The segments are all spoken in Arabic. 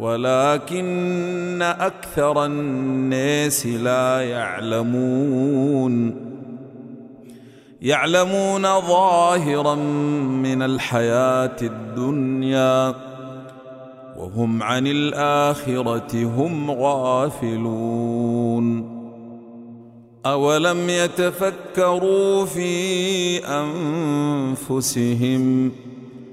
ولكن أكثر الناس لا يعلمون. يعلمون ظاهرا من الحياة الدنيا وهم عن الآخرة هم غافلون. أولم يتفكروا في أنفسهم؟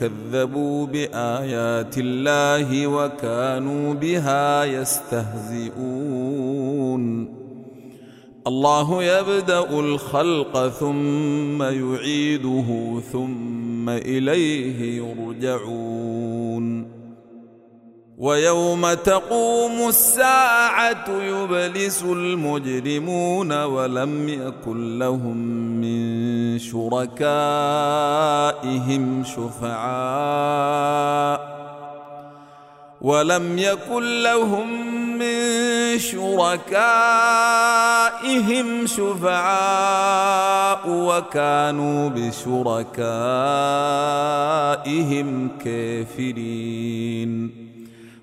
كذبوا بآيات الله وكانوا بها يستهزئون. الله يبدأ الخلق ثم يعيده ثم إليه يرجعون. ويوم تقوم الساعة يبلس المجرمون ولم يكن لهم من شركائهم شفعاء ولم يكن لهم من شركائهم شفعاء وكانوا بشركائهم كافرين.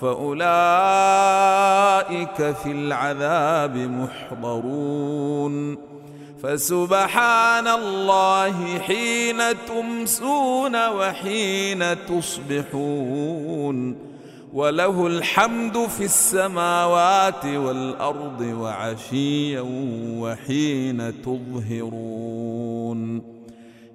فأولئك في العذاب محضرون. فسبحان الله حين تمسون وحين تصبحون. وله الحمد في السماوات والأرض وعشيا وحين تظهرون.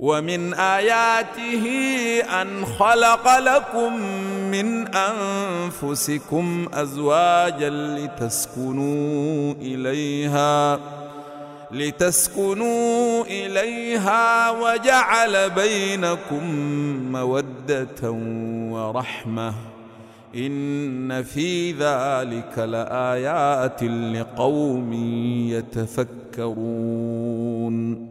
ومن آياته أن خلق لكم من أنفسكم أزواجا لتسكنوا إليها لتسكنوا إليها وجعل بينكم مودة ورحمة. إن في ذلك لآيات لقوم يتفكرون.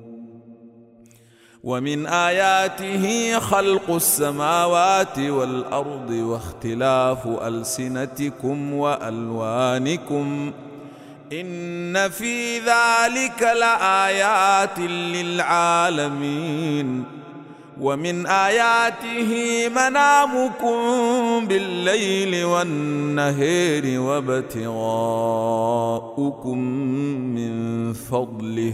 ومن آياته خلق السماوات والأرض واختلاف ألسنتكم وألوانكم إن في ذلك لآيات للعالمين ومن آياته منامكم بالليل والنهير وابتغاؤكم من فضله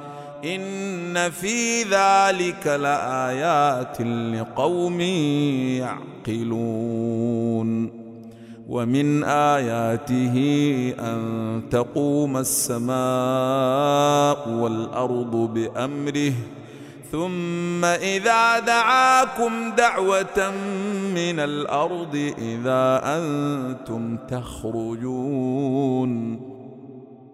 إن في ذلك لآيات لقوم يعقلون. ومن آياته أن تقوم السماء والأرض بأمره ثم إذا دعاكم دعوة من الأرض إذا أنتم تخرجون.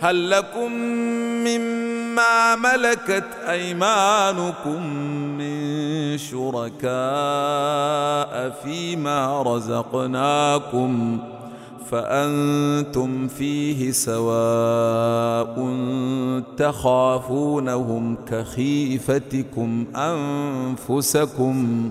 هل لكم مما ملكت أيمانكم من شركاء فيما رزقناكم فأنتم فيه سواء تخافونهم كخيفتكم أنفسكم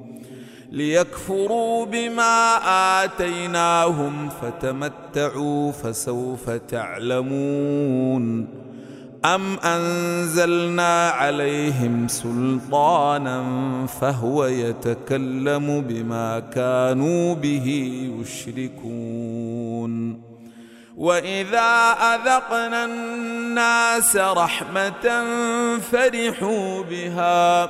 ليكفروا بما آتيناهم فتمتعوا فسوف تعلمون أم أنزلنا عليهم سلطانا فهو يتكلم بما كانوا به يشركون وإذا أذقنا الناس رحمة فرحوا بها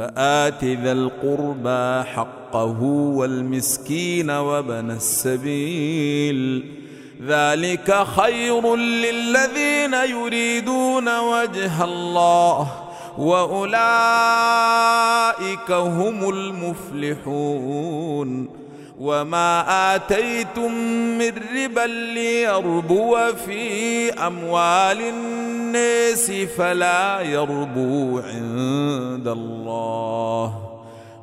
فآت ذا القربى حقه والمسكين وبن السبيل. ذلك خير للذين يريدون وجه الله وأولئك هم المفلحون. وما آتيتم من ربا ليربو في أموال الناس فلا يربو عند الله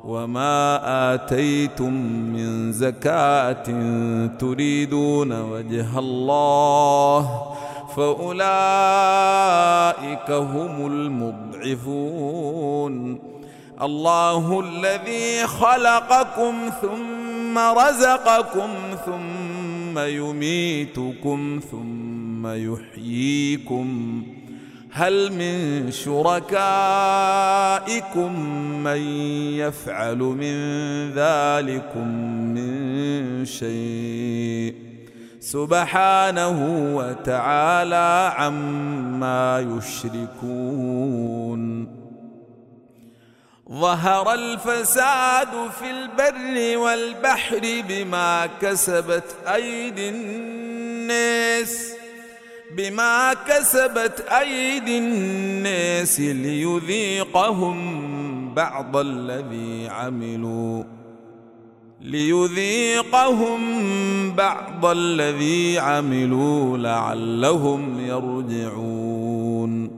وما آتيتم من زكاة تريدون وجه الله فأولئك هم المضعفون. الله الذي خلقكم ثم رزقكم ثم يميتكم ثم يحييكم هل من شركائكم من يفعل من ذلكم من شيء؟ سبحانه وتعالى عما يشركون. ظهر الفساد في البر والبحر بما كسبت أيدي الناس. بما كسبت أيدي الناس ليذيقهم بعض الذي عملوا. ليذيقهم بعض الذي عملوا لعلهم يرجعون.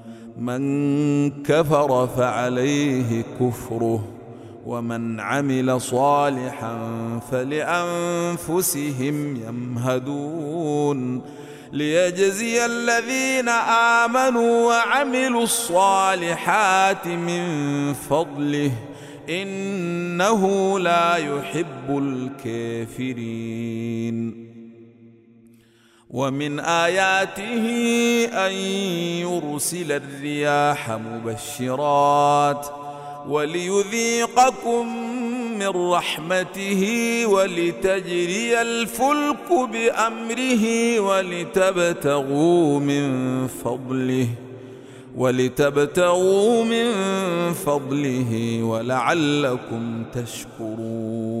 من كفر فعليه كفره ومن عمل صالحا فلأنفسهم يمهدون. ليجزي الذين آمنوا وعملوا الصالحات من فضله إنه لا يحب الكافرين. ومن آياته أن يرسل الرياح مبشرات وليذيقكم من رحمته ولتجري الفلك بأمره ولتبتغوا من فضله ولتبتغوا من فضله ولعلكم تشكرون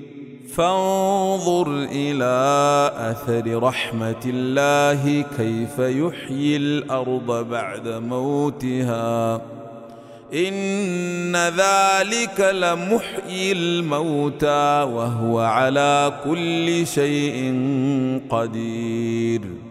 فانظر إلى أثر رحمة الله كيف يحيي الأرض بعد موتها. إن ذلك لمحيي الموتى وهو على كل شيء قدير.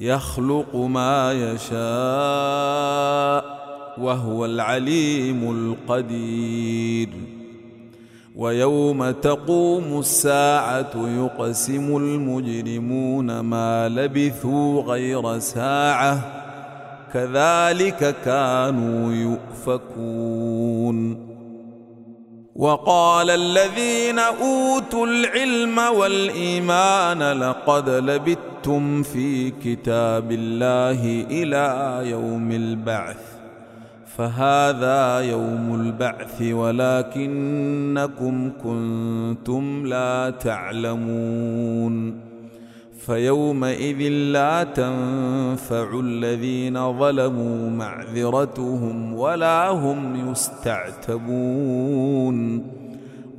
يخلق ما يشاء وهو العليم القدير. ويوم تقوم الساعة يقسم المجرمون ما لبثوا غير ساعة كذلك كانوا يؤفكون. وقال الذين أوتوا العلم والإيمان لقد لبثتم في كتاب الله إلى يوم البعث فهذا يوم البعث ولكنكم كنتم لا تعلمون. فيومئذ لا تنفع الذين ظلموا معذرتهم ولا هم يستعتبون.